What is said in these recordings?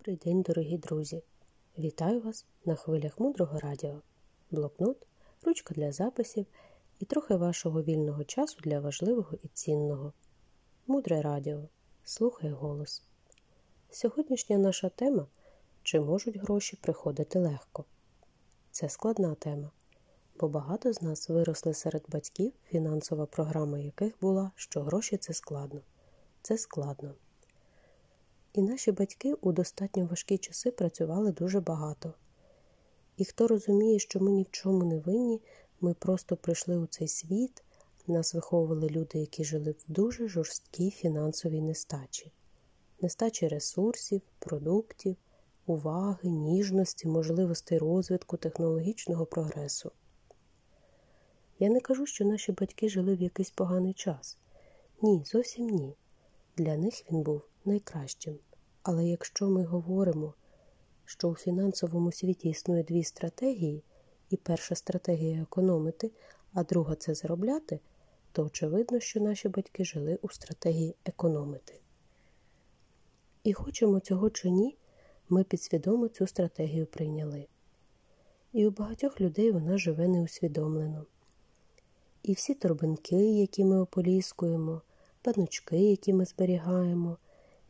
Добрий день, дорогі друзі! Вітаю вас на хвилях мудрого радіо, блокнот, ручка для записів і трохи вашого вільного часу для важливого і цінного. Мудре радіо. Слухай голос. Сьогоднішня наша тема чи можуть гроші приходити легко? Це складна тема, бо багато з нас виросли серед батьків, фінансова програма яких була, що гроші це складно. Це складно. І наші батьки у достатньо важкі часи працювали дуже багато. І хто розуміє, що ми ні в чому не винні, ми просто прийшли у цей світ, нас виховували люди, які жили в дуже жорсткій фінансовій нестачі, нестачі ресурсів, продуктів, уваги, ніжності, можливостей розвитку, технологічного прогресу. Я не кажу, що наші батьки жили в якийсь поганий час. Ні, зовсім ні. Для них він був найкращим. Але якщо ми говоримо, що у фінансовому світі існує дві стратегії, і перша стратегія економити, а друга це заробляти, то очевидно, що наші батьки жили у стратегії економити. І хочемо цього чи ні, ми підсвідомо цю стратегію прийняли. І у багатьох людей вона живе неусвідомлено. І всі торбинки, які ми ополіскуємо, паночки, які ми зберігаємо,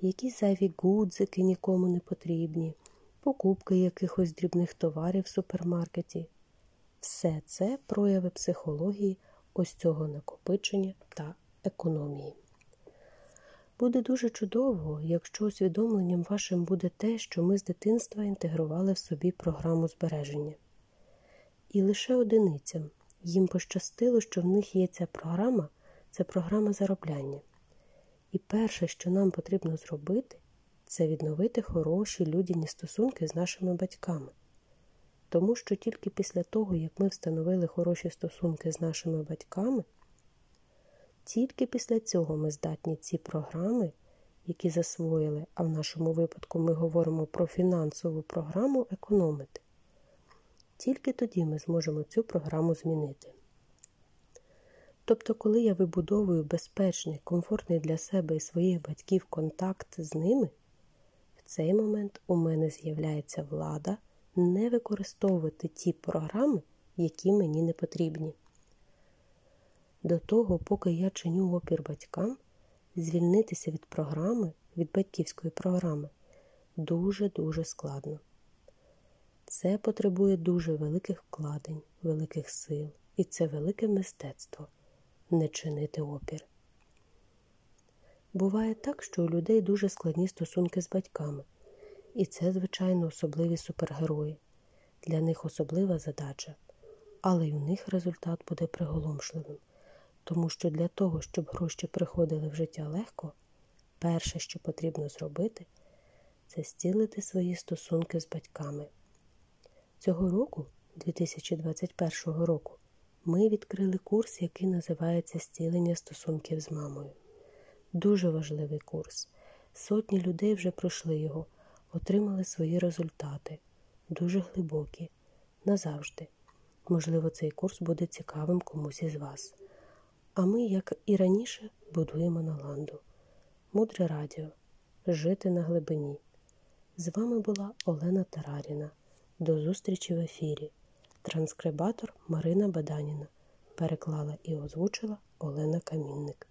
якісь зайві гудзики нікому не потрібні, покупки якихось дрібних товарів в супермаркеті. Все це прояви психології ось цього накопичення та економії. Буде дуже чудово, якщо усвідомленням вашим буде те, що ми з дитинства інтегрували в собі програму збереження. І лише одиницям їм пощастило, що в них є ця програма це програма заробляння. І перше, що нам потрібно зробити, це відновити хороші людяні стосунки з нашими батьками. Тому що тільки після того, як ми встановили хороші стосунки з нашими батьками, тільки після цього ми здатні ці програми, які засвоїли, а в нашому випадку ми говоримо про фінансову програму, економити. Тільки тоді ми зможемо цю програму змінити. Тобто, коли я вибудовую безпечний, комфортний для себе і своїх батьків контакт з ними, в цей момент у мене з'являється влада не використовувати ті програми, які мені не потрібні. До того, поки я чиню опір батькам, звільнитися від програми, від батьківської програми, дуже-дуже складно. Це потребує дуже великих вкладень, великих сил, і це велике мистецтво не чинити опір. Буває так, що у людей дуже складні стосунки з батьками, і це, звичайно, особливі супергерої. Для них особлива задача, але й у них результат буде приголомшливим, тому що для того, щоб гроші приходили в життя легко, перше, що потрібно зробити, це зцілити свої стосунки з батьками. Цього року, 2021 року, ми відкрили курс, який називається Стілення стосунків з мамою. Дуже важливий курс. Сотні людей вже пройшли його, отримали свої результати, дуже глибокі, назавжди. Можливо, цей курс буде цікавим комусь із вас. А ми, як і раніше, будуємо Наланду. Мудре радіо. Жити на глибині. З вами була Олена Тараріна. До зустрічі в ефірі. Транскрибатор Марина Баданіна переклала і озвучила Олена Камінник.